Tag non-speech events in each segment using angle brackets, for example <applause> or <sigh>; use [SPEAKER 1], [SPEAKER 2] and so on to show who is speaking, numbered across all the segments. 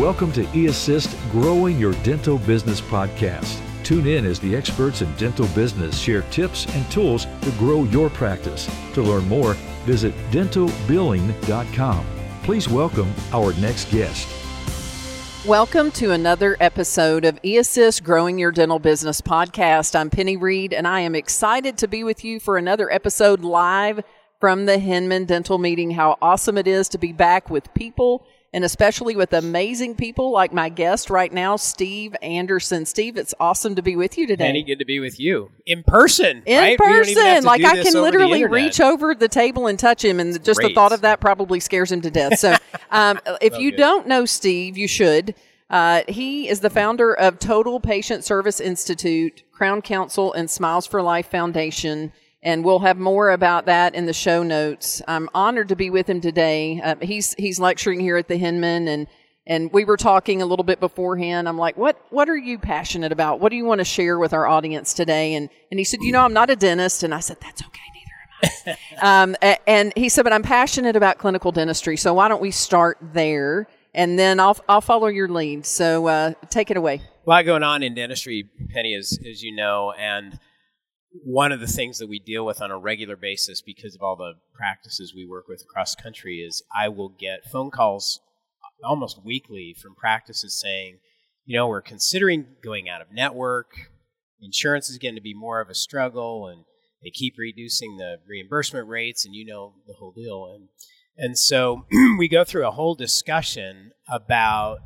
[SPEAKER 1] Welcome to eAssist Growing Your Dental Business podcast. Tune in as the experts in dental business share tips and tools to grow your practice. To learn more, visit dentalbilling.com. Please welcome our next guest.
[SPEAKER 2] Welcome to another episode of eAssist Growing Your Dental Business podcast. I'm Penny Reed, and I am excited to be with you for another episode live from the Hinman Dental Meeting. How awesome it is to be back with people and especially with amazing people like my guest right now, Steve Anderson. Steve, it's awesome to be with you today.
[SPEAKER 3] Penny, good to be with you in person.
[SPEAKER 2] In
[SPEAKER 3] right?
[SPEAKER 2] person, like I can literally reach over the table and touch him, and just
[SPEAKER 3] Great.
[SPEAKER 2] the thought of that probably scares him to death. So, <laughs> um, if
[SPEAKER 3] Oh,
[SPEAKER 2] you
[SPEAKER 3] good.
[SPEAKER 2] don't know Steve, you should. Uh, he is the founder of Total Patient Service Institute, Crown Council, and Smiles for Life Foundation. And we'll have more about that in the show notes. I'm honored to be with him today. Uh, he's he's lecturing here at the Hinman, and and we were talking a little bit beforehand. I'm like, what what are you passionate about? What do you want to share with our audience today? And and he said, you know, I'm not a dentist, and I said, that's okay, neither am I. <laughs> um, and he said, but I'm passionate about clinical dentistry, so why don't we start there? And then I'll I'll follow your lead. So uh, take it away.
[SPEAKER 3] A lot going on in dentistry, Penny, as, as you know, and one of the things that we deal with on a regular basis because of all the practices we work with across country is I will get phone calls almost weekly from practices saying, you know, we're considering going out of network. Insurance is getting to be more of a struggle, and they keep reducing the reimbursement rates, and you know the whole deal. And and so <clears throat> we go through a whole discussion about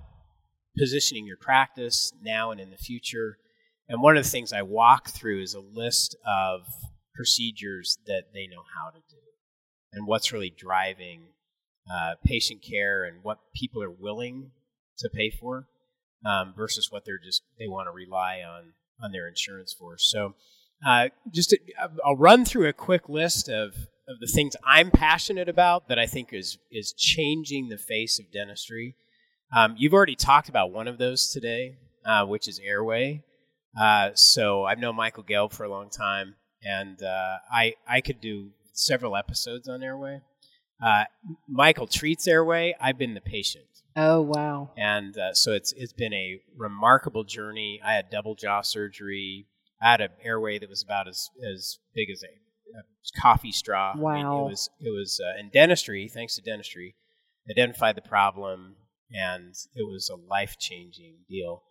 [SPEAKER 3] positioning your practice now and in the future. And one of the things I walk through is a list of procedures that they know how to do and what's really driving uh, patient care and what people are willing to pay for um, versus what they're just they want to rely on on their insurance for. So, uh, just to, I'll run through a quick list of of the things I'm passionate about that I think is is changing the face of dentistry. Um, you've already talked about one of those today, uh, which is airway. Uh, so I've known Michael Gelb for a long time, and uh, I I could do several episodes on airway. Uh, Michael treats airway. I've been the patient,
[SPEAKER 2] Oh wow!
[SPEAKER 3] and uh, so it's it's been a remarkable journey. I had double jaw surgery. I had an airway that was about as as big as a, a coffee straw. I mean,
[SPEAKER 2] Wow.
[SPEAKER 3] it was it was uh, in dentistry. Thanks to dentistry, identified the problem, and it was a life changing deal.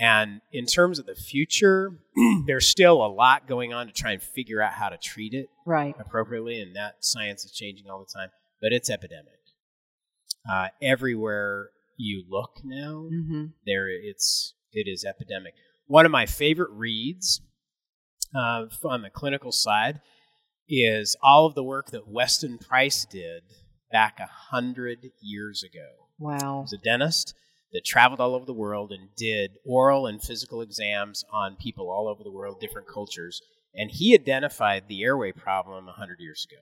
[SPEAKER 3] And in terms of the future, <clears throat> there's still a lot going on to try and figure out how to treat it
[SPEAKER 2] Right.
[SPEAKER 3] appropriately, and that science is changing all the time. But it's epidemic. Uh, everywhere you look now,
[SPEAKER 2] Mm-hmm.
[SPEAKER 3] there it's it is epidemic. One of my favorite reads uh, on the clinical side is all of the work that Weston Price did back a hundred years ago. He
[SPEAKER 2] Wow.
[SPEAKER 3] was a dentist that traveled all over the world and did oral and physical exams on people all over the world, different cultures. And he identified the airway problem 100 years ago.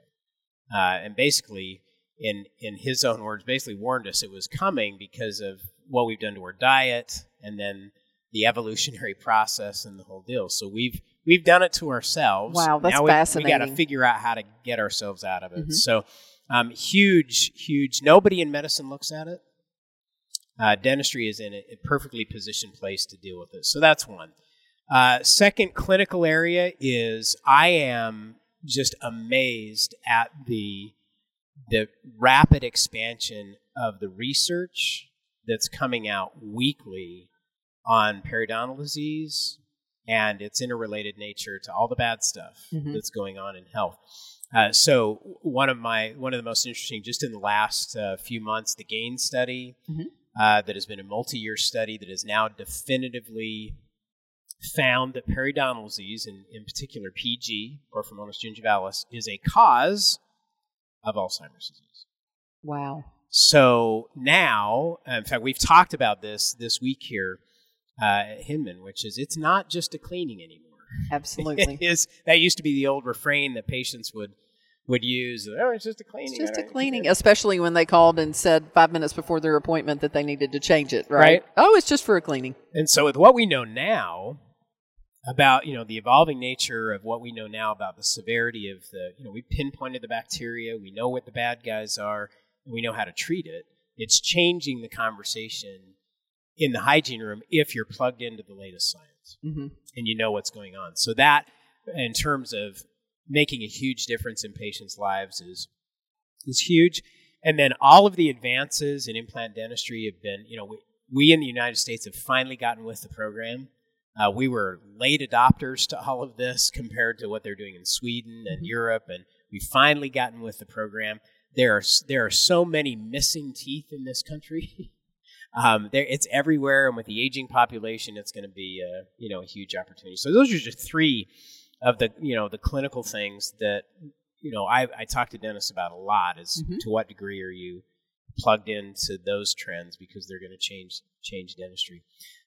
[SPEAKER 3] Uh, and basically, in, in his own words, basically warned us it was coming because of what we've done to our diet and then the evolutionary <laughs> process and the whole deal. So we've we've done it to ourselves.
[SPEAKER 2] Wow, that's fascinating.
[SPEAKER 3] now we, We got to figure out how to get ourselves out of it.
[SPEAKER 2] Mhm.
[SPEAKER 3] So um, huge, huge. Nobody in medicine looks at it. Uh, dentistry is in a, a perfectly positioned place to deal with this. So that's one. Uh, second clinical area is I am just amazed at the the rapid expansion of the research that's coming out weekly on periodontal disease and its interrelated nature to all the bad stuff
[SPEAKER 2] Mhm.
[SPEAKER 3] that's going on in health. Uh, so one of my one of the most interesting, just in the last uh, few months, the GAIN study
[SPEAKER 2] Mhm.
[SPEAKER 3] Uh, that has been a multi-year study that has now definitively found that periodontal disease, and in particular PG, Porphyromonas gingivalis, is a cause of Alzheimer's disease.
[SPEAKER 2] Wow.
[SPEAKER 3] So now, in fact, we've talked about this this week here uh, at Hinman, which is it's not just a cleaning anymore. <laughs>
[SPEAKER 2] Absolutely.
[SPEAKER 3] It is that used to be the old refrain that patients would would use. Oh, it's just a cleaning.
[SPEAKER 2] It's just a cleaning, especially when they called and said five minutes before their appointment that they needed to change it, right?
[SPEAKER 3] Right.
[SPEAKER 2] Oh, it's just for a cleaning.
[SPEAKER 3] And so, with what we know now about you know the evolving nature of what we know now about the severity of the you know we pinpointed the bacteria, we know what the bad guys are, and we know how to treat it. It's changing the conversation in the hygiene room if you're plugged into the latest science
[SPEAKER 2] Mm-hmm.
[SPEAKER 3] and you know what's going on. So that, in terms of making a huge difference in patients' lives, is is huge. And then all of the advances in implant dentistry have been, you know, we, we in the United States have finally gotten with the program. Uh, we were late adopters to all of this compared to what they're doing in Sweden and
[SPEAKER 2] Mhm.
[SPEAKER 3] Europe, and we've finally gotten with the program. There are there are so many missing teeth in this country. <laughs> um, there, it's everywhere, and with the aging population, it's going to be uh, you know a huge opportunity. So those are just three of the you know the clinical things that you know I, I talk to dentists about a lot. Is
[SPEAKER 2] Mhm.
[SPEAKER 3] to what degree are you plugged into those trends because they're going to change change dentistry.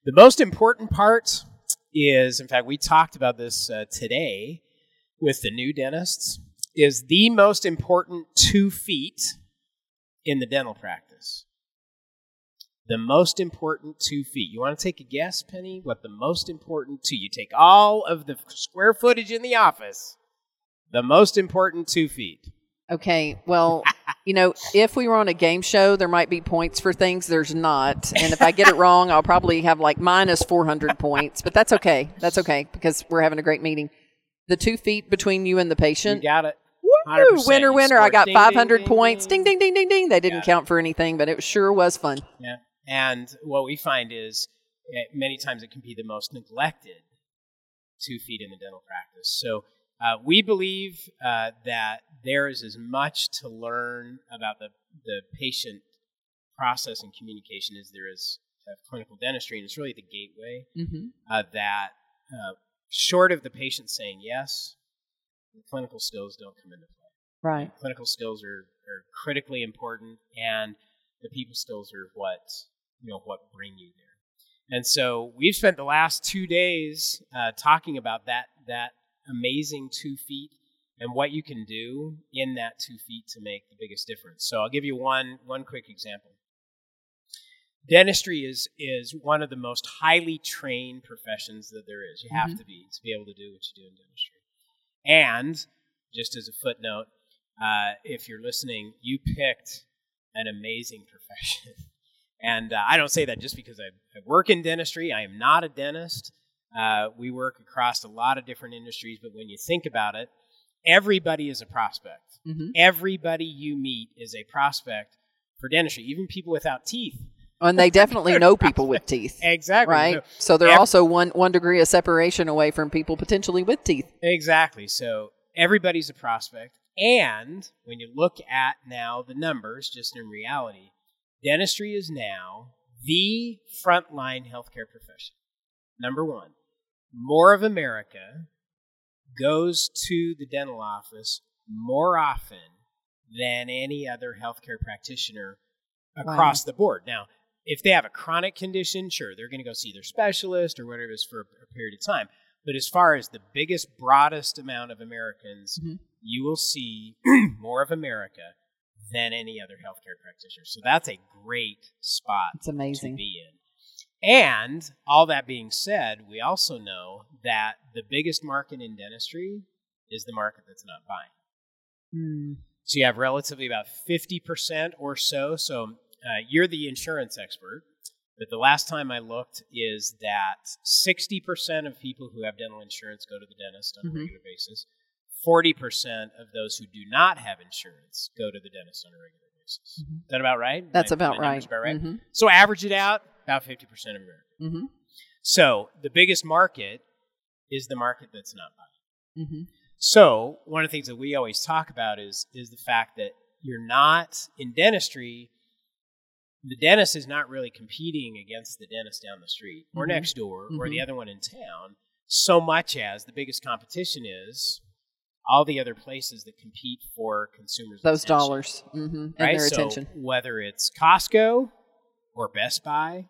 [SPEAKER 3] The most important part is, in fact, we talked about this uh, today with the new dentists. Is the most important two feet in the dental practice. The most important two feet. You want to take a guess, Penny? What the most important two? You take all of the square footage in the office. The most important two feet.
[SPEAKER 2] Okay, well, <laughs> you know, if we were on a game show, there might be points for things. There's not, and if I get it wrong, I'll probably have like minus 400 points. But that's okay. That's okay because we're having a great meeting. The two feet between you and the
[SPEAKER 3] You
[SPEAKER 2] patient.
[SPEAKER 3] got it.
[SPEAKER 2] Woo! Winner, winner! I got
[SPEAKER 3] ding, ding,
[SPEAKER 2] 500
[SPEAKER 3] ding,
[SPEAKER 2] points.
[SPEAKER 3] ding.
[SPEAKER 2] Ding, ding, ding, ding. They didn't count for anything, but it sure was fun.
[SPEAKER 3] Yeah. And what we find is eh, many times it can be the most neglected two feet in the dental practice. So uh, we believe uh, that there is as much to learn about the, the patient process and communication as there is of clinical dentistry, and it's really the gateway
[SPEAKER 2] Mm-hmm.
[SPEAKER 3] uh, that, uh, short of the patient saying yes, the clinical skills don't come into play
[SPEAKER 2] Right.
[SPEAKER 3] clinical skills are, are critically important and the people skills are what you know what bring you there. And so we've spent the last two days uh, talking about that that amazing two feet and what you can do in that two feet to make the biggest difference. So i'll give you one one quick example. Dentistry is is one of the most highly trained professions that there is. You have
[SPEAKER 2] Mhm.
[SPEAKER 3] to be to be able to do what you do in dentistry. And just as a footnote uh, if you're listening, you picked an amazing <laughs> profession. And uh, I don't say that just because I, I work in dentistry. I am not a dentist. Uh, we work across a lot of different industries, but when you think about it, everybody is a prospect.
[SPEAKER 2] Mm-hmm.
[SPEAKER 3] Everybody you meet is a prospect for dentistry, even people without teeth.
[SPEAKER 2] And they definitely <laughs> know people with teeth.
[SPEAKER 3] Exactly.
[SPEAKER 2] Right.
[SPEAKER 3] So-
[SPEAKER 2] So they're
[SPEAKER 3] ev-
[SPEAKER 2] also one one degree of separation away from people potentially with teeth.
[SPEAKER 3] Exactly. So everybody's a prospect. And when you look at now the numbers, just in reality, dentistry is now the frontline healthcare profession. Number one, more of America goes to the dental office more often than any other healthcare practitioner across the board. Now, if they have a chronic condition, sure, they're going to go see their specialist or whatever it is for a period of time. But as far as the biggest, broadest amount of Americans,
[SPEAKER 2] Mhm.
[SPEAKER 3] you will see <clears throat> more of America than any other healthcare practitioner. So that's a great spot
[SPEAKER 2] It's amazing.
[SPEAKER 3] to be in. And all that being said, we also know that the biggest market in dentistry is the market that's not buying.
[SPEAKER 2] Mm.
[SPEAKER 3] So you have relatively about 50% or so. So uh, you're the insurance expert. But the last time I looked is that 60% of people who have dental insurance go to the dentist on
[SPEAKER 2] Mhm.
[SPEAKER 3] a regular basis. 40% of those who do not have insurance go to the dentist on a regular basis.
[SPEAKER 2] Mhm.
[SPEAKER 3] Is that about right?
[SPEAKER 2] That's
[SPEAKER 3] My-
[SPEAKER 2] about
[SPEAKER 3] my
[SPEAKER 2] right.
[SPEAKER 3] About right?
[SPEAKER 2] Mhm.
[SPEAKER 3] So average it out, about 50% of America.
[SPEAKER 2] Mhm.
[SPEAKER 3] So the biggest market is the market that's not buying.
[SPEAKER 2] Mhm.
[SPEAKER 3] So one of the things that we always talk about is is the fact that you're not in dentistry. The dentist is not really competing against the dentist down the street or
[SPEAKER 2] Mhm.
[SPEAKER 3] next door or the
[SPEAKER 2] Mhm.
[SPEAKER 3] other one in town, so much as the biggest competition is all the other places that compete for consumers.
[SPEAKER 2] Those
[SPEAKER 3] attention,
[SPEAKER 2] dollars mm-hmm. and
[SPEAKER 3] right?
[SPEAKER 2] their
[SPEAKER 3] So
[SPEAKER 2] attention.
[SPEAKER 3] whether it's Costco or Best Buy,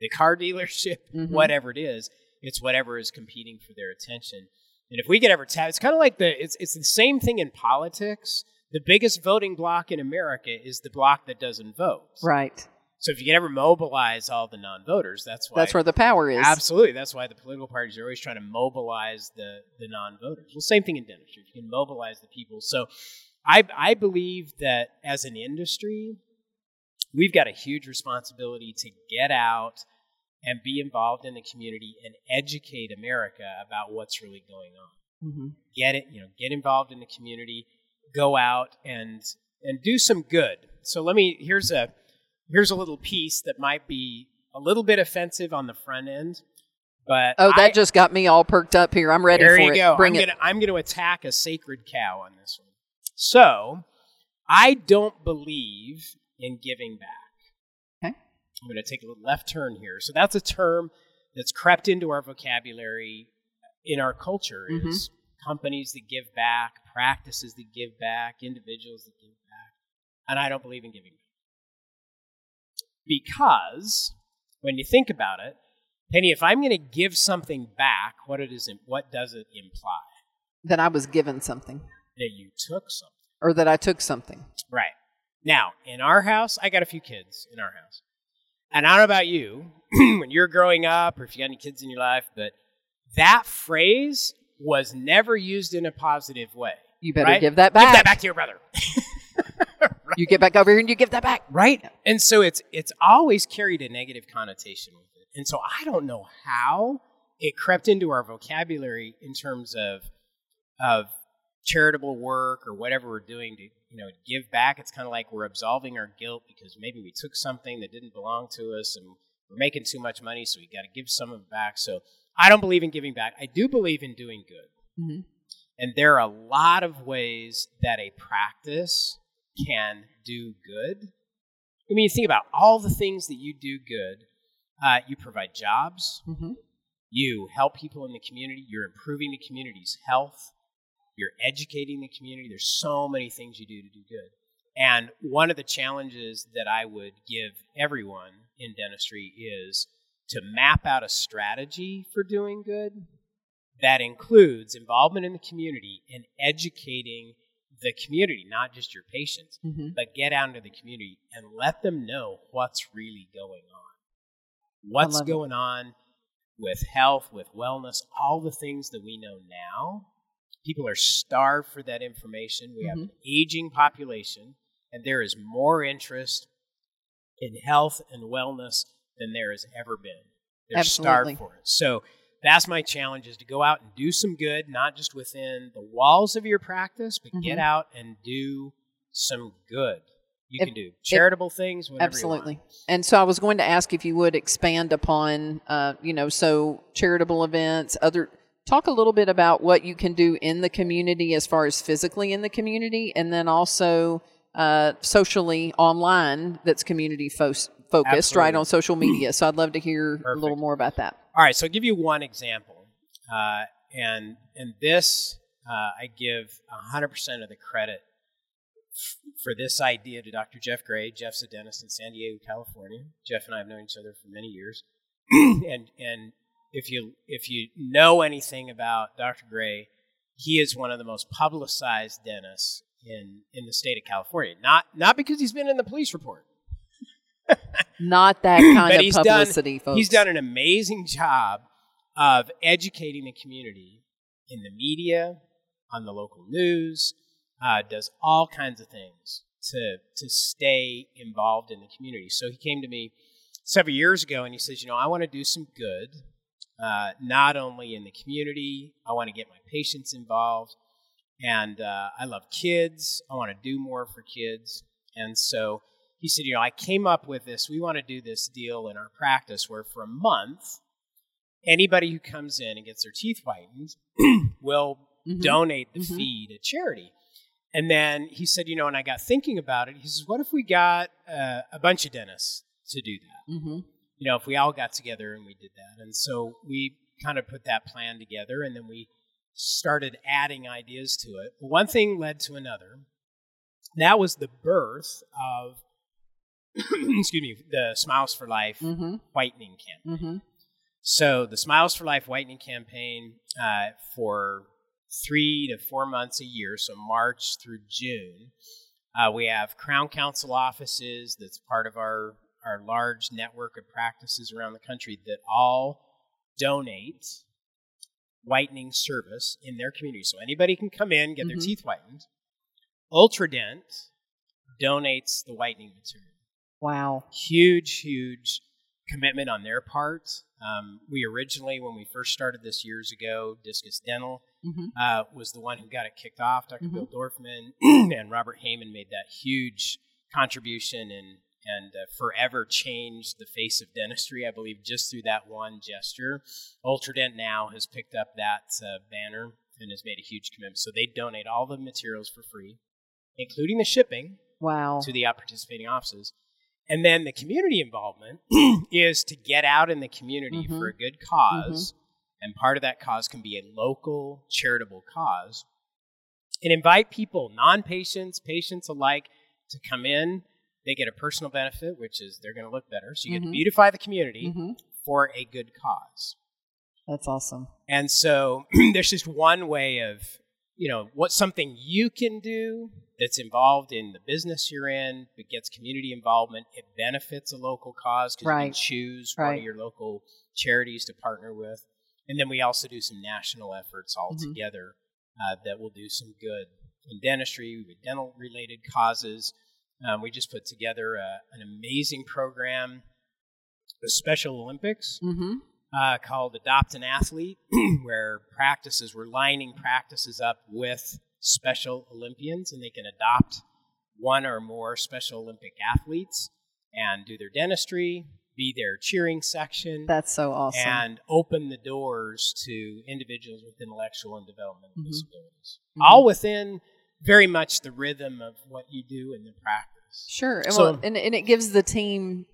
[SPEAKER 3] the car dealership,
[SPEAKER 2] Mhm.
[SPEAKER 3] whatever it is, it's whatever is competing for their attention. And if we could ever tap, it's kind of like the it's it's the same thing in politics. The biggest voting block in America is the block that doesn't vote.
[SPEAKER 2] Right.
[SPEAKER 3] So if you can ever mobilize all the non-voters, that's why
[SPEAKER 2] That's where the power is.
[SPEAKER 3] Absolutely. That's why the political parties are always trying to mobilize the, the non voters. Well, same thing in dentistry. If you can mobilize the people. So I, I believe that as an industry, we've got a huge responsibility to get out and be involved in the community and educate America about what's really going on.
[SPEAKER 2] Mm-hmm.
[SPEAKER 3] Get it, you know, get involved in the community, go out and and do some good. So let me here's a here's a little piece that might be a little bit offensive on the front end, but
[SPEAKER 2] Oh, that
[SPEAKER 3] I-
[SPEAKER 2] just got me all perked up here. I'm ready
[SPEAKER 3] there
[SPEAKER 2] for
[SPEAKER 3] you
[SPEAKER 2] it.
[SPEAKER 3] go.
[SPEAKER 2] Bring
[SPEAKER 3] I'm
[SPEAKER 2] it.
[SPEAKER 3] Gonna, I'm going to attack a sacred cow on this one. So, I don't believe in giving back.
[SPEAKER 2] Okay.
[SPEAKER 3] I'm going to take a little left turn here. So that's a term that's crept into our vocabulary in our culture
[SPEAKER 2] Mhm.
[SPEAKER 3] is companies that give back, practices that give back, individuals that give back. And I don't believe in giving back. Because when you think about it, Penny, if I'm going to give something back, what it is, what does it imply?
[SPEAKER 2] that I was given something
[SPEAKER 3] That you took something.
[SPEAKER 2] or that I took something.
[SPEAKER 3] Right. Now, in our house, I got a few kids in our house. And I don't know about you, <clears throat> when you're growing up or if you got any kids in your life, but that phrase was never used in a positive way.
[SPEAKER 2] You better
[SPEAKER 3] right?
[SPEAKER 2] give that back.
[SPEAKER 3] Give that back to your brother. <laughs>
[SPEAKER 2] You get back over here and you give that back.
[SPEAKER 3] right? And so it's it's always carried a negative connotation with it. And so I don't know how it crept into our vocabulary in terms of of charitable work or whatever we're doing to you know give back. It's kind of like we're absolving our guilt because maybe we took something that didn't belong to us and we're making too much money, so we got to give some of it back. So I don't believe in giving back. I do believe in doing good.
[SPEAKER 2] Mhm.
[SPEAKER 3] And there are a lot of ways that a practice can do good. I mean, you think about all the things that you do good. Uh, you provide jobs.
[SPEAKER 2] Mhm.
[SPEAKER 3] You help people in the community. You're improving the community's health. You're educating the community. There's so many things you do to do good. And one of the challenges that I would give everyone in dentistry is to map out a strategy for doing good that includes involvement in the community and educating the community, not just your patients,
[SPEAKER 2] Mhm.
[SPEAKER 3] but get out into the community and let them know what's really going on. What's
[SPEAKER 2] it.
[SPEAKER 3] going on with health, with wellness, all the things that we know now. People are starved for that information. We have
[SPEAKER 2] Mhm.
[SPEAKER 3] an aging population, and there is more interest in health and wellness than there has ever been. They're
[SPEAKER 2] Absolutely.
[SPEAKER 3] starved for it. So that's my challenge is to go out and do some good, not just within the walls of your practice, but get
[SPEAKER 2] Mhm.
[SPEAKER 3] out and do some good. You
[SPEAKER 2] If-
[SPEAKER 3] can do charitable things, whatever
[SPEAKER 2] Absolutely. And so I was going to ask if you would expand upon, uh, you know, so charitable events, other. Talk a little bit about what you can do in the community as far as physically in the community, and then also uh, socially online that's community fo- focused, right, on social media. So I'd love to hear a little more about that.
[SPEAKER 3] All right, so I'll give you one example, uh, and and this uh, I give 100% of the credit f- for this idea to Dr. Jeff Gray. Jeff's a dentist in San Diego, California. Jeff and I have known each other for many years, <clears throat> and and if you if you know anything about Dr. Gray, he is one of the most publicized dentists in in the state of California. Not not because he's been in the police report.
[SPEAKER 2] Not that <coughs> kind
[SPEAKER 3] But
[SPEAKER 2] of
[SPEAKER 3] he's done-
[SPEAKER 2] publicity, folks.
[SPEAKER 3] He's done an amazing job of educating the community in the media, on the local news, uh, does all kinds of things to to stay involved in the community. So he came to me several years ago and he says, you know, I want to do some good, uh, not only in the community. I want to get my patients involved, and uh, I love kids. I want to do more for kids, and so he said, you know, I came up with this. We want to do this deal in our practice where for a month, anybody who comes in and gets their teeth whitened <clears throat> will
[SPEAKER 2] Mhm.
[SPEAKER 3] donate the
[SPEAKER 2] Mhm.
[SPEAKER 3] fee to charity. And then he said, you know, and I got thinking about it. He says, what if we got uh, a bunch of dentists to do that?
[SPEAKER 2] Mhm.
[SPEAKER 3] You know, if we all got together and we did that. And so we kind of put that plan together and then we started adding ideas to it. But one thing led to another. That was the birth of, <coughs> excuse me, the Smiles for Life
[SPEAKER 2] Mhm.
[SPEAKER 3] whitening campaign.
[SPEAKER 2] Mhm.
[SPEAKER 3] So the Smiles for Life whitening campaign uh, for three to four months a year, so March through June, uh, we have Crown Council offices. That's part of our our large network of practices around the country that all donate whitening service in their community. So anybody can come in get their
[SPEAKER 2] Mhm.
[SPEAKER 3] teeth whitened. Ultradent donates the whitening material
[SPEAKER 2] Wow.
[SPEAKER 3] huge, huge commitment on their part. Um, we originally, when we first started this years ago, Discus Dental
[SPEAKER 2] Mm-hmm.
[SPEAKER 3] uh, was the one who got it kicked off. doctor
[SPEAKER 2] Mhm.
[SPEAKER 3] Bill Dorfman <clears throat> and Robert Hayman made that huge contribution and and uh, forever changed the face of dentistry. I believe just through that one gesture. Ultradent now has picked up that uh, banner and has made a huge commitment. So they donate all the materials for free, including the shipping
[SPEAKER 2] Wow.
[SPEAKER 3] to the out participating offices. And then the community involvement <clears throat> is to get out in the community
[SPEAKER 2] Mhm.
[SPEAKER 3] for a good because And part of that cause can be a local charitable cause. And invite people, non patients, patients alike, to come in. They get a personal benefit, which is they're going to look better. So you get
[SPEAKER 2] Mhm.
[SPEAKER 3] to beautify the community
[SPEAKER 2] Mhm.
[SPEAKER 3] for a good cause.
[SPEAKER 2] That's awesome.
[SPEAKER 3] And so <clears throat> there's just one way of, you know, what's something you can do that's involved in the business you're in, but gets community involvement. It benefits a local cause because you
[SPEAKER 2] Right.
[SPEAKER 3] can choose one
[SPEAKER 2] Right.
[SPEAKER 3] of your local charities to partner with. And then we also do some national efforts all
[SPEAKER 2] Mhm.
[SPEAKER 3] together uh, that will do some good in dentistry, with dental related causes. Um, we just put together a, an amazing program, the Special Olympics
[SPEAKER 2] Mm-hmm.
[SPEAKER 3] Uh, called Adopt an Athlete, <clears throat> where practices, we're lining practices up with Special Olympians, and they can adopt one or more Special Olympic athletes and do their dentistry, be their cheering section,
[SPEAKER 2] That's so awesome.
[SPEAKER 3] and open the doors to individuals with intellectual and developmental
[SPEAKER 2] Mhm.
[SPEAKER 3] disabilities.
[SPEAKER 2] Mhm.
[SPEAKER 3] All within very much the rhythm of what you do in the practice.
[SPEAKER 2] Sure. And,
[SPEAKER 3] So-
[SPEAKER 2] well, and, and it gives the team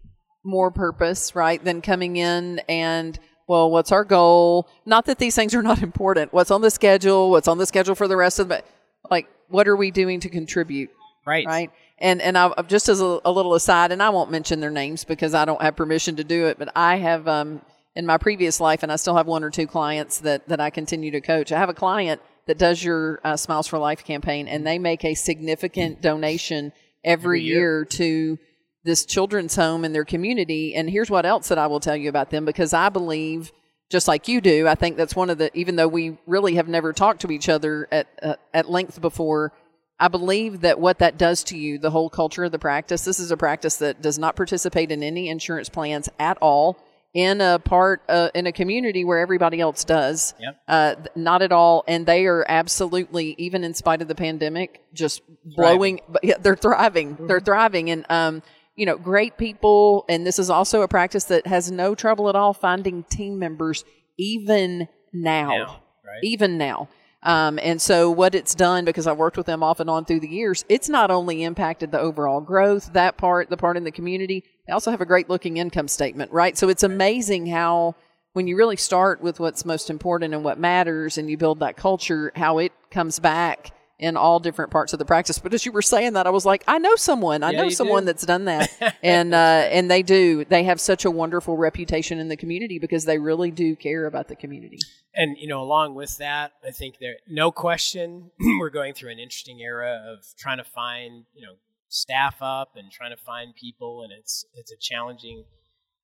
[SPEAKER 2] more purpose, right, than coming in and, well, what's our goal? Not that these things are not <laughs> important. What's on the schedule? What's on the schedule for the rest of the, like, what are we doing to contribute,
[SPEAKER 3] Right.
[SPEAKER 2] right? And and I just as a, a little aside, and I won't mention their names because I don't have permission to do it, but I have um, in my previous life, and I still have one or two clients that that I continue to coach. I have a client that does your uh, Smiles for Life campaign, and they make a significant donation every,
[SPEAKER 3] Every year.
[SPEAKER 2] year to this children's home in their community. And here's what else that I will tell you about them because I believe, just like you do, I think that's one of the, even though we really have never talked to each other at, uh, at length before, I believe that what that does to you, the whole culture of the practice, this is a practice that does not participate in any insurance plans at all in a part, uh, in a community where everybody else does.
[SPEAKER 3] Yep.
[SPEAKER 2] Uh, not at all. And they are absolutely, even in spite of the pandemic, just blowing, but yeah, they're thriving. They're thriving. And, um, you know, great people. And this is also a practice that has no trouble at all finding team members, even now.
[SPEAKER 3] Now, right?
[SPEAKER 2] Even now. Um, and so what it's done, because I've worked with them off and on through the years, it's not only impacted the overall growth, that part, the part in the community, they also have a great looking income statement, right? So it's amazing how when you really start with what's most important and what matters and you build that culture, how it comes back in all different parts of the practice. But as you were saying that, I was like, I know someone. I
[SPEAKER 3] Yeah,
[SPEAKER 2] know someone
[SPEAKER 3] do.
[SPEAKER 2] that's done that. <laughs> and uh, and they do. They have such a wonderful reputation in the community because they really do care about the community.
[SPEAKER 3] And you know, along with that, I think there, no question, <clears throat> we're going through an interesting era of trying to find, you know, staff up and trying to find people, and it's it's a challenging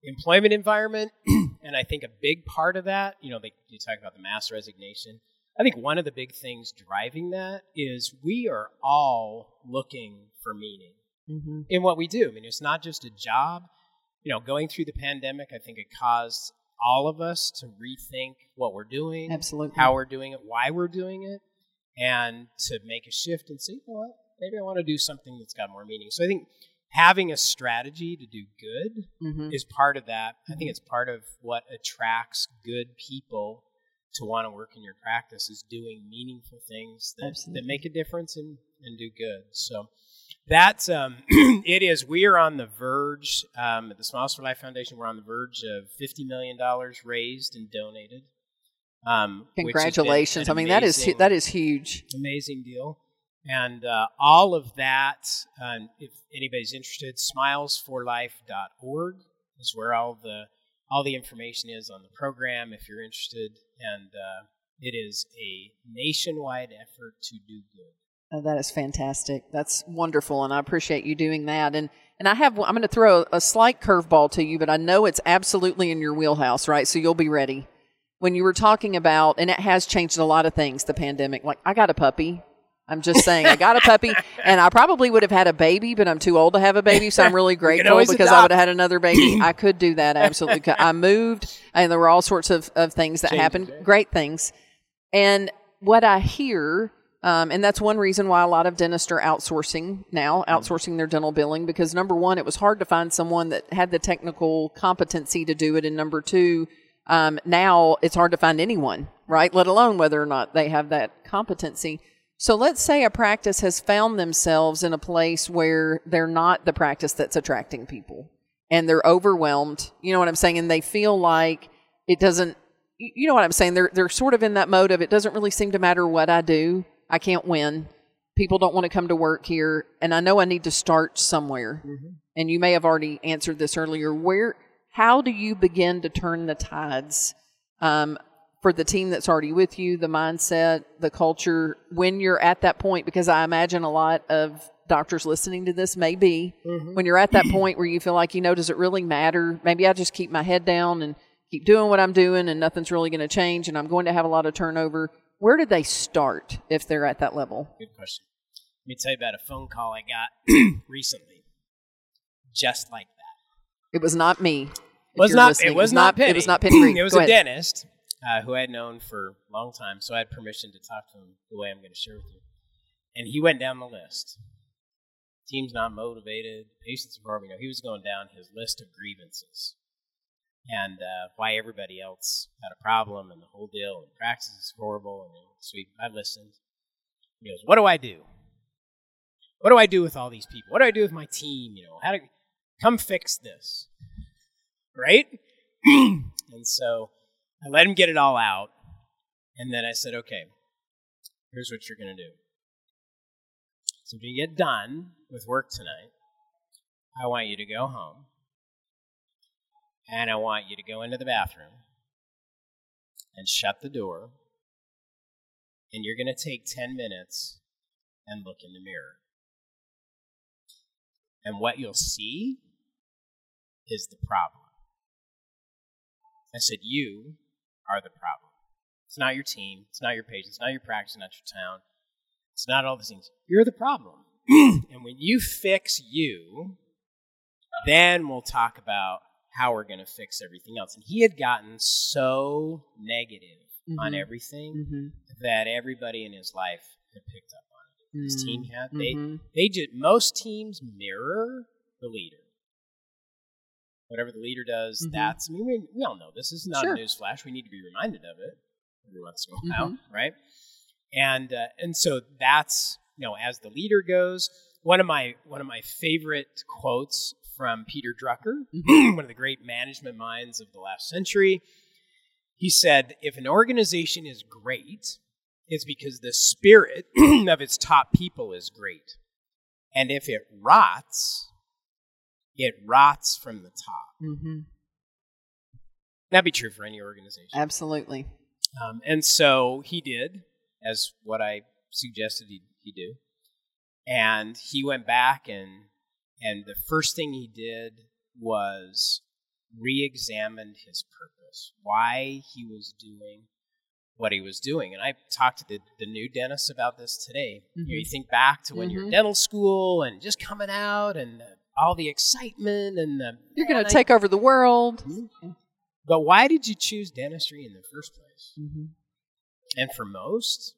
[SPEAKER 3] employment environment. <clears throat> and I think a big part of that, you know, they, you talk about the mass resignation. I think one of the big things driving that is we are all looking for meaning
[SPEAKER 2] Mm-hmm.
[SPEAKER 3] in what we do. I mean, it's not just a job. You know, going through the pandemic, I think it caused all of us to rethink what we're doing,
[SPEAKER 2] Absolutely.
[SPEAKER 3] how we're doing it, why we're doing it, and to make a shift and say, you know what, maybe I want to do something that's got more meaning. So I think having a strategy to do good
[SPEAKER 2] Mm-hmm.
[SPEAKER 3] is part of that. I think it's part of what attracts good people to want to work in your practice is doing meaningful things that,
[SPEAKER 2] Absolutely.
[SPEAKER 3] that make a difference and, and do good. So that's um, <clears throat> it is. We are on the verge um, at the Smiles for Life Foundation. We're on the verge of fifty million dollars raised and donated. Um, which has been
[SPEAKER 2] Congratulations. I mean, that is that is huge.
[SPEAKER 3] amazing deal. And uh, all of that, um, if anybody's interested, smilesforlife.org is where all the all the information is on the program. If you're interested, and uh, it is a nationwide effort to do good.
[SPEAKER 2] Oh, that is fantastic. That's wonderful, and I appreciate you doing that. And and I have I'm going to throw a slight curveball to you, but I know it's absolutely in your wheelhouse, right? So you'll be ready. When you were talking about, and it has changed a lot of things, the pandemic. Like I got a puppy, I'm just saying, I got a puppy, and I probably would have had a baby, but I'm too old to have a baby, so I'm really <laughs> grateful because I would have had another baby. <clears throat> I could do that, absolutely. could. I moved, and there were all sorts of, of things that happened, great things. And what I hear, um, and that's one reason why a lot of dentists are outsourcing now,
[SPEAKER 3] Mm-hmm.
[SPEAKER 2] outsourcing their dental billing, because number one, it was hard to find someone that had the technical competency to do it, and number two, um, now it's hard to find anyone, right? Let alone whether or not they have that competency. So let's say a practice has found themselves in a place where they're not the practice that's attracting people and they're overwhelmed. You know what I'm saying? And they feel like it doesn't, you know what I'm saying? They're, they're sort of in that mode of it doesn't really seem to matter what I do. I can't win. People don't want to come to work here. And I know I need to start somewhere. And you may have already answered this earlier. Where, how do you begin to turn the tides? Um, for the team that's already with you, the mindset, the culture, when you're at that point, because I imagine a lot of doctors listening to this may be mm-hmm. when you're at that <clears throat> point where you feel like, you know, does it really matter? Maybe I just keep my head down and keep doing what I'm doing and nothing's really going to change and I'm going to have a lot of turnover. Where do they start if they're at that level?
[SPEAKER 3] Good question. Let me tell you about a phone call I got <clears throat> recently, just like that.
[SPEAKER 2] It was not me. if
[SPEAKER 3] was
[SPEAKER 2] you're
[SPEAKER 3] not it was not Penny.
[SPEAKER 2] It was not Penny <clears throat>
[SPEAKER 3] it was
[SPEAKER 2] Go
[SPEAKER 3] a
[SPEAKER 2] ahead.
[SPEAKER 3] dentist uh, who I had known for a long time, so I had permission to talk to him the way I'm going to share with you. And he went down the list. Team's not motivated. Patients are horrible. You know, he was going down his list of grievances and uh, why everybody else had a problem and the whole deal. And practice is horrible. And so I listened. He goes, "What do I do? What do I do with all these people? What do I do with my team? You know, how to come fix this?" Right? <clears throat> and so I let him get it all out. And then I said, okay, here's what you're going to do. So when you get done with work tonight, I want you to go home. And I want you to go into the bathroom and shut the door. And you're going to take 10 minutes and look in the mirror. And what you'll see is the problem. I said, You are the problem. It's not your team. It's not your patients. It's not your practice. It's not your town. It's not all these things. You're the problem. <clears throat> and when you fix you, then we'll talk about how we're going to fix everything else. And he had gotten so negative on
[SPEAKER 2] Mhm.
[SPEAKER 3] everything
[SPEAKER 2] Mm-hmm.
[SPEAKER 3] that everybody in his life had picked up on it. His team had. They
[SPEAKER 2] Mhm.
[SPEAKER 3] they just most teams mirror the leader. Whatever the leader does,
[SPEAKER 2] Mhm.
[SPEAKER 3] that's. I mean, we, we all know this is not
[SPEAKER 2] Sure.
[SPEAKER 3] a news flash. We need to be reminded of it every once in a while,
[SPEAKER 2] Mm-hmm.
[SPEAKER 3] right? And uh, and so that's you know as the leader goes. One of my one of my favorite quotes from Peter Drucker,
[SPEAKER 2] Mm-hmm. <clears throat>
[SPEAKER 3] one of the great management minds of the last century. He said, "If an organization is great, it's because the spirit <clears throat> of its top people is great. And if it rots, it rots from the top.
[SPEAKER 2] Mm-hmm.
[SPEAKER 3] That'd be true for any organization.
[SPEAKER 2] Absolutely.
[SPEAKER 3] Um, and so he did, as what I suggested he, he do. And he went back and and the first thing he did was re-examined his purpose, why he was doing what he was doing. And I talked to the, the new dentist about this today. You, know, you think back to when you're in dental school and just coming out and uh, all the excitement and the
[SPEAKER 2] You're going to take over the world.
[SPEAKER 3] But why did you choose dentistry in the first place?
[SPEAKER 2] Mm-hmm.
[SPEAKER 3] And for most,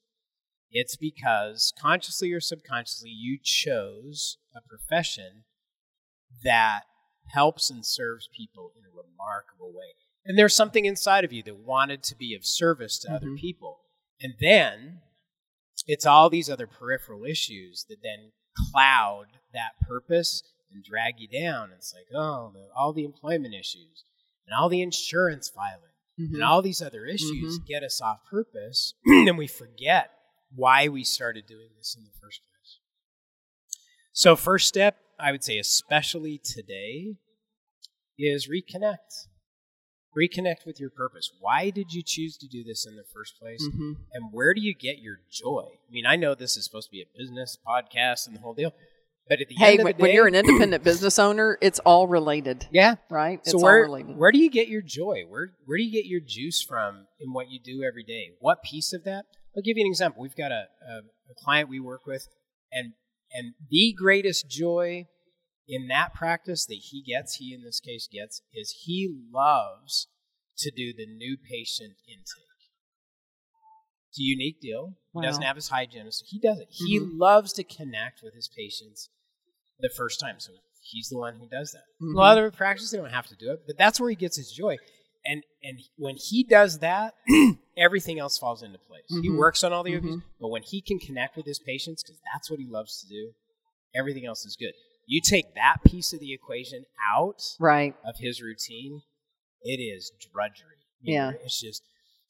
[SPEAKER 3] it's because consciously or subconsciously you chose a profession that helps and serves people in a remarkable way. And there's something inside of you that wanted to be of service to other
[SPEAKER 2] Mhm.
[SPEAKER 3] people. And then it's all these other peripheral issues that then cloud that purpose and drag you down. It's like, oh, the, all the employment issues and all the insurance filing
[SPEAKER 2] Mm-hmm.
[SPEAKER 3] and all these other issues get us off purpose, <clears throat> and we forget why we started doing this in the first place. So, first step, I would say, especially today, is reconnect. Reconnect with your purpose. Why did you choose to do this in the first place?
[SPEAKER 2] Mm-hmm.
[SPEAKER 3] And where do you get your joy? I mean, I know this is supposed to be a business podcast and the whole deal, but at the
[SPEAKER 2] Hey,
[SPEAKER 3] end of
[SPEAKER 2] when,
[SPEAKER 3] the day,
[SPEAKER 2] when you're an independent business owner, it's all related, <clears throat>
[SPEAKER 3] yeah,
[SPEAKER 2] right? It's
[SPEAKER 3] so
[SPEAKER 2] all
[SPEAKER 3] where
[SPEAKER 2] related.
[SPEAKER 3] where do you get your joy? Where where do you get your juice from in what you do every day? What piece of that? I'll give you an example. We've got a, a a client we work with, and and the greatest joy in that practice that he gets, he in this case gets, is he loves to do the new patient intake. It's a unique deal.
[SPEAKER 2] Wow.
[SPEAKER 3] He doesn't have his hygienist. He does it. He
[SPEAKER 2] Mhm.
[SPEAKER 3] loves to connect with his patients the first time. So he's the one who does that.
[SPEAKER 2] Mhm.
[SPEAKER 3] A lot of practices they don't have to do it, but that's where he gets his joy. And and when he does that, <clears throat> everything else falls into place. He
[SPEAKER 2] Mhm.
[SPEAKER 3] works on all the other pieces, but when he can connect with his patients, because that's what he loves to do, everything else is good. You take that piece of the equation out
[SPEAKER 2] Right.
[SPEAKER 3] of his routine, it is drudgery. You
[SPEAKER 2] Yeah.
[SPEAKER 3] know, It's just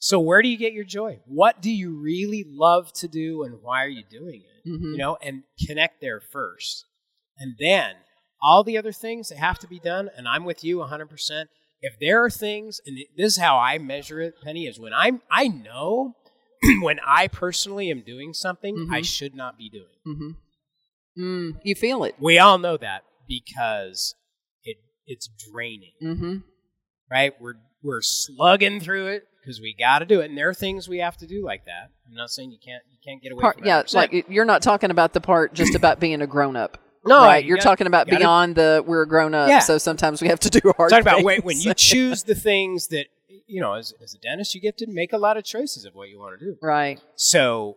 [SPEAKER 3] so where do you get your joy? What do you really love to do and why are you doing it?
[SPEAKER 2] Mhm.
[SPEAKER 3] You know, and connect there first. And then all the other things that have to be done, and I'm with you 100%. If there are things, and this is how I measure it, Penny, is when I'm, I know <clears throat> when I personally am doing something I
[SPEAKER 2] Mhm.
[SPEAKER 3] should not be doing.
[SPEAKER 2] Mm-hmm. Mm, you feel it.
[SPEAKER 3] We all know that because it it's draining.
[SPEAKER 2] Mm-hmm.
[SPEAKER 3] right? We're we're slugging through it because we got to do it, and there are things we have to do like that. I'm not saying you can't you can't get away
[SPEAKER 2] Part,
[SPEAKER 3] from
[SPEAKER 2] yeah,
[SPEAKER 3] 100%.
[SPEAKER 2] like you're not talking about the part just <coughs> about being a grown up.
[SPEAKER 3] no,
[SPEAKER 2] right.
[SPEAKER 3] you
[SPEAKER 2] You're
[SPEAKER 3] gotta-
[SPEAKER 2] talking about
[SPEAKER 3] gotta-
[SPEAKER 2] beyond the we're a grown up,
[SPEAKER 3] Yeah.
[SPEAKER 2] so sometimes we have to do hard.
[SPEAKER 3] Talking about when, when you <laughs> choose the things that you know as as a dentist, you get to make a lot of choices of what you want to do.
[SPEAKER 2] right.
[SPEAKER 3] So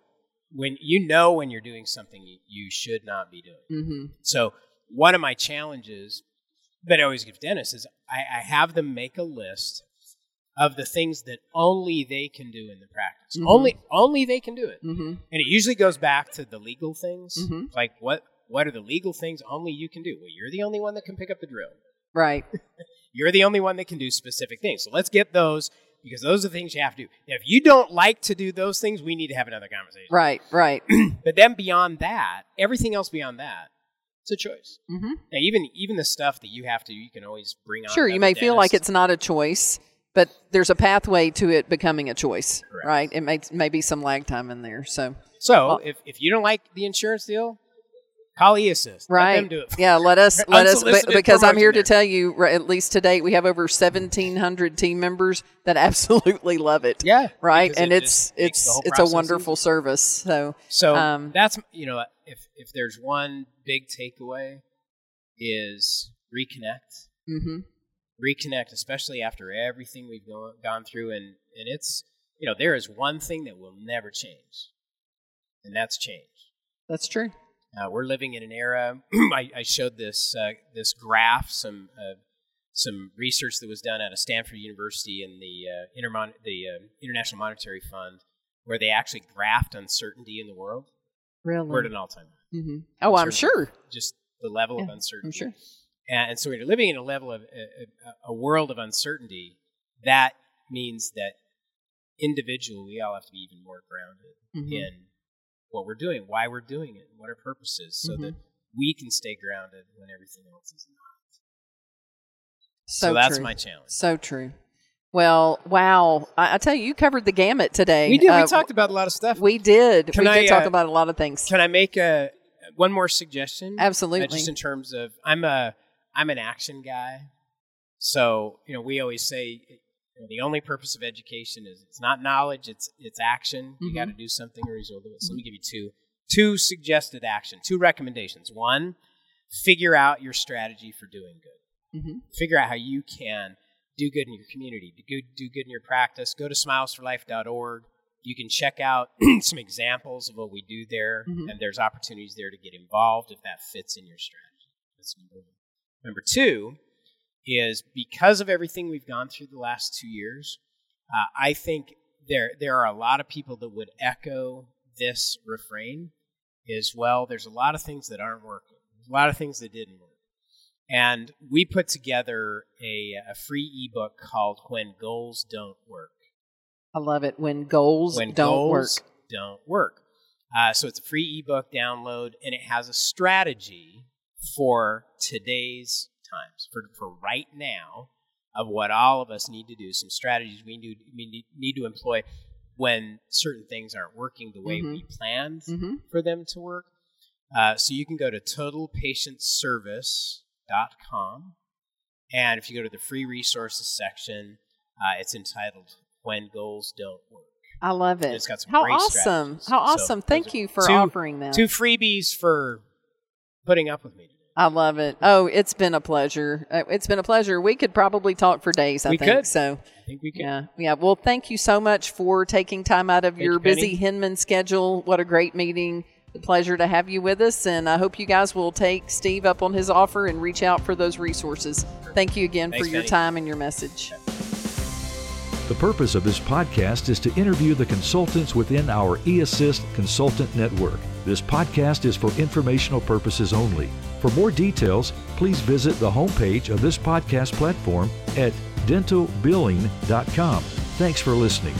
[SPEAKER 3] when you know when you're doing something you, you should not be doing.
[SPEAKER 2] Mm-hmm.
[SPEAKER 3] So one of my challenges that I always give dentists is I, I have them make a list of the things that only they can do in the practice.
[SPEAKER 2] Mhm.
[SPEAKER 3] Only only they can do it.
[SPEAKER 2] Mm-hmm.
[SPEAKER 3] And it usually goes back to the legal things.
[SPEAKER 2] Mhm.
[SPEAKER 3] Like what what are the legal things only you can do? Well, you're the only one that can pick up the drill.
[SPEAKER 2] Right. <laughs>
[SPEAKER 3] You're the only one that can do specific things. So let's get those because those are the things you have to do. Now, if you don't like to do those things, we need to have another conversation.
[SPEAKER 2] Right. Right. <clears throat>
[SPEAKER 3] But then beyond that, everything else beyond that, it's a choice.
[SPEAKER 2] mm-hmm.
[SPEAKER 3] Now, even even the stuff that you have to, you can always bring on.
[SPEAKER 2] Sure, you may feel like it's not a choice, but there's a pathway to it becoming a choice,
[SPEAKER 3] Correct.
[SPEAKER 2] right? It may may be some lag time in there. So
[SPEAKER 3] So
[SPEAKER 2] Well-
[SPEAKER 3] if if you don't like the insurance deal, call eAssist. Let
[SPEAKER 2] right,
[SPEAKER 3] them do it.
[SPEAKER 2] yeah. Let us let us because I'm here to tell you, right, at least to date, we have over 1,700 team members that <laughs> absolutely love it.
[SPEAKER 3] Yeah,
[SPEAKER 2] right, and
[SPEAKER 3] it
[SPEAKER 2] it's
[SPEAKER 3] just makes the
[SPEAKER 2] it's it's a wonderful service. So
[SPEAKER 3] So
[SPEAKER 2] Um,
[SPEAKER 3] that's you know if if there's one big takeaway is reconnect,
[SPEAKER 2] hmm
[SPEAKER 3] reconnect, especially after everything we've go, gone through, and and it's you know there is one thing that will never change, and that's change.
[SPEAKER 2] that's true.
[SPEAKER 3] Uh, we're living in an era. <clears throat> I, I showed this uh, this graph, some uh, some research that was done at a Stanford University and the uh, Intermon- the uh, International Monetary Fund, where they actually graphed uncertainty in the world.
[SPEAKER 2] Really.
[SPEAKER 3] We're at an all time high.
[SPEAKER 2] hmm Oh, I'm sure.
[SPEAKER 3] Just the level of uncertainty.
[SPEAKER 2] I'm sure.
[SPEAKER 3] And, so when you're living in a level of a, a, world of uncertainty, that means that individually we all have to be even more grounded
[SPEAKER 2] Mhm.
[SPEAKER 3] in what we're doing, why we're doing it, and what our purpose is, so
[SPEAKER 2] Mhm.
[SPEAKER 3] that we can stay grounded when everything else is not.
[SPEAKER 2] So,
[SPEAKER 3] So, that's
[SPEAKER 2] true.
[SPEAKER 3] my challenge.
[SPEAKER 2] So true. Well, wow. I, I tell you, you covered the gamut today.
[SPEAKER 3] We did.
[SPEAKER 2] Uh,
[SPEAKER 3] we talked about a lot of stuff.
[SPEAKER 2] We did.
[SPEAKER 3] Can
[SPEAKER 2] we
[SPEAKER 3] I,
[SPEAKER 2] did talk
[SPEAKER 3] uh,
[SPEAKER 2] about a lot of things.
[SPEAKER 3] Can I make a one more suggestion? Uh,
[SPEAKER 2] Absolutely.
[SPEAKER 3] just in terms of I'm a I'm an action guy, so you know we always say you know, the only purpose of education is it's not knowledge, it's it's action. You
[SPEAKER 2] Mhm.
[SPEAKER 3] got to do something or result of it. So let me give you two two suggested action, two recommendations. One, figure out your strategy for doing good.
[SPEAKER 2] Mhm.
[SPEAKER 3] Figure out how you can do good in your community, do good, do good in your practice. Go to smilesforlife.org. You can check out <clears throat> some examples of what we do there,
[SPEAKER 2] Mhm.
[SPEAKER 3] and there's opportunities there to get involved if that fits in your strategy. That's number one. Number two is because of everything we've gone through the last two years, uh, I think there there are a lot of people that would echo this refrain as well. There's a lot of things that aren't working. There's a lot of things that didn't work. And we put together a, a free ebook called When Goals Don't Work.
[SPEAKER 2] I love it when goals
[SPEAKER 3] When
[SPEAKER 2] don't
[SPEAKER 3] goals
[SPEAKER 2] work.
[SPEAKER 3] don't work. Uh, so it's a free ebook download, and it has a strategy for today's times, for, for right now, of what all of us need to do. Some strategies we need, we need, need to employ when certain things aren't working the way
[SPEAKER 2] Mhm.
[SPEAKER 3] we planned
[SPEAKER 2] hmm
[SPEAKER 3] for them to work. Uh, so you can go to totalpatientservice.com. And if you go to the free resources section, uh, it's entitled When Goals Don't Work.
[SPEAKER 2] I love it.
[SPEAKER 3] It's got some
[SPEAKER 2] How
[SPEAKER 3] great
[SPEAKER 2] awesome!
[SPEAKER 3] strategies.
[SPEAKER 2] How
[SPEAKER 3] So
[SPEAKER 2] awesome!
[SPEAKER 3] those
[SPEAKER 2] Thank you for
[SPEAKER 3] two-
[SPEAKER 2] offering that.
[SPEAKER 3] Two freebies for putting up with me.
[SPEAKER 2] I love it. Oh, it's been a pleasure. Uh, It's been a pleasure. We could probably talk for days. I
[SPEAKER 3] We
[SPEAKER 2] think
[SPEAKER 3] could.
[SPEAKER 2] so.
[SPEAKER 3] I think we can.
[SPEAKER 2] Yeah, yeah. Well, thank you so much for taking time out of
[SPEAKER 3] Thank
[SPEAKER 2] your
[SPEAKER 3] you, Penny.
[SPEAKER 2] busy Hinman schedule. What a great meeting. A pleasure to have you with us, and I hope you guys will take Steve up on his offer and reach out for those resources. Thank you again
[SPEAKER 3] Thanks,
[SPEAKER 2] for your
[SPEAKER 3] Penny.
[SPEAKER 2] time and your message.
[SPEAKER 1] The purpose of this podcast is to interview the consultants within our eAssist Consultant Network. This podcast is for informational purposes only. For more details, please visit the homepage of this podcast platform at dentalbilling.com. Thanks for listening.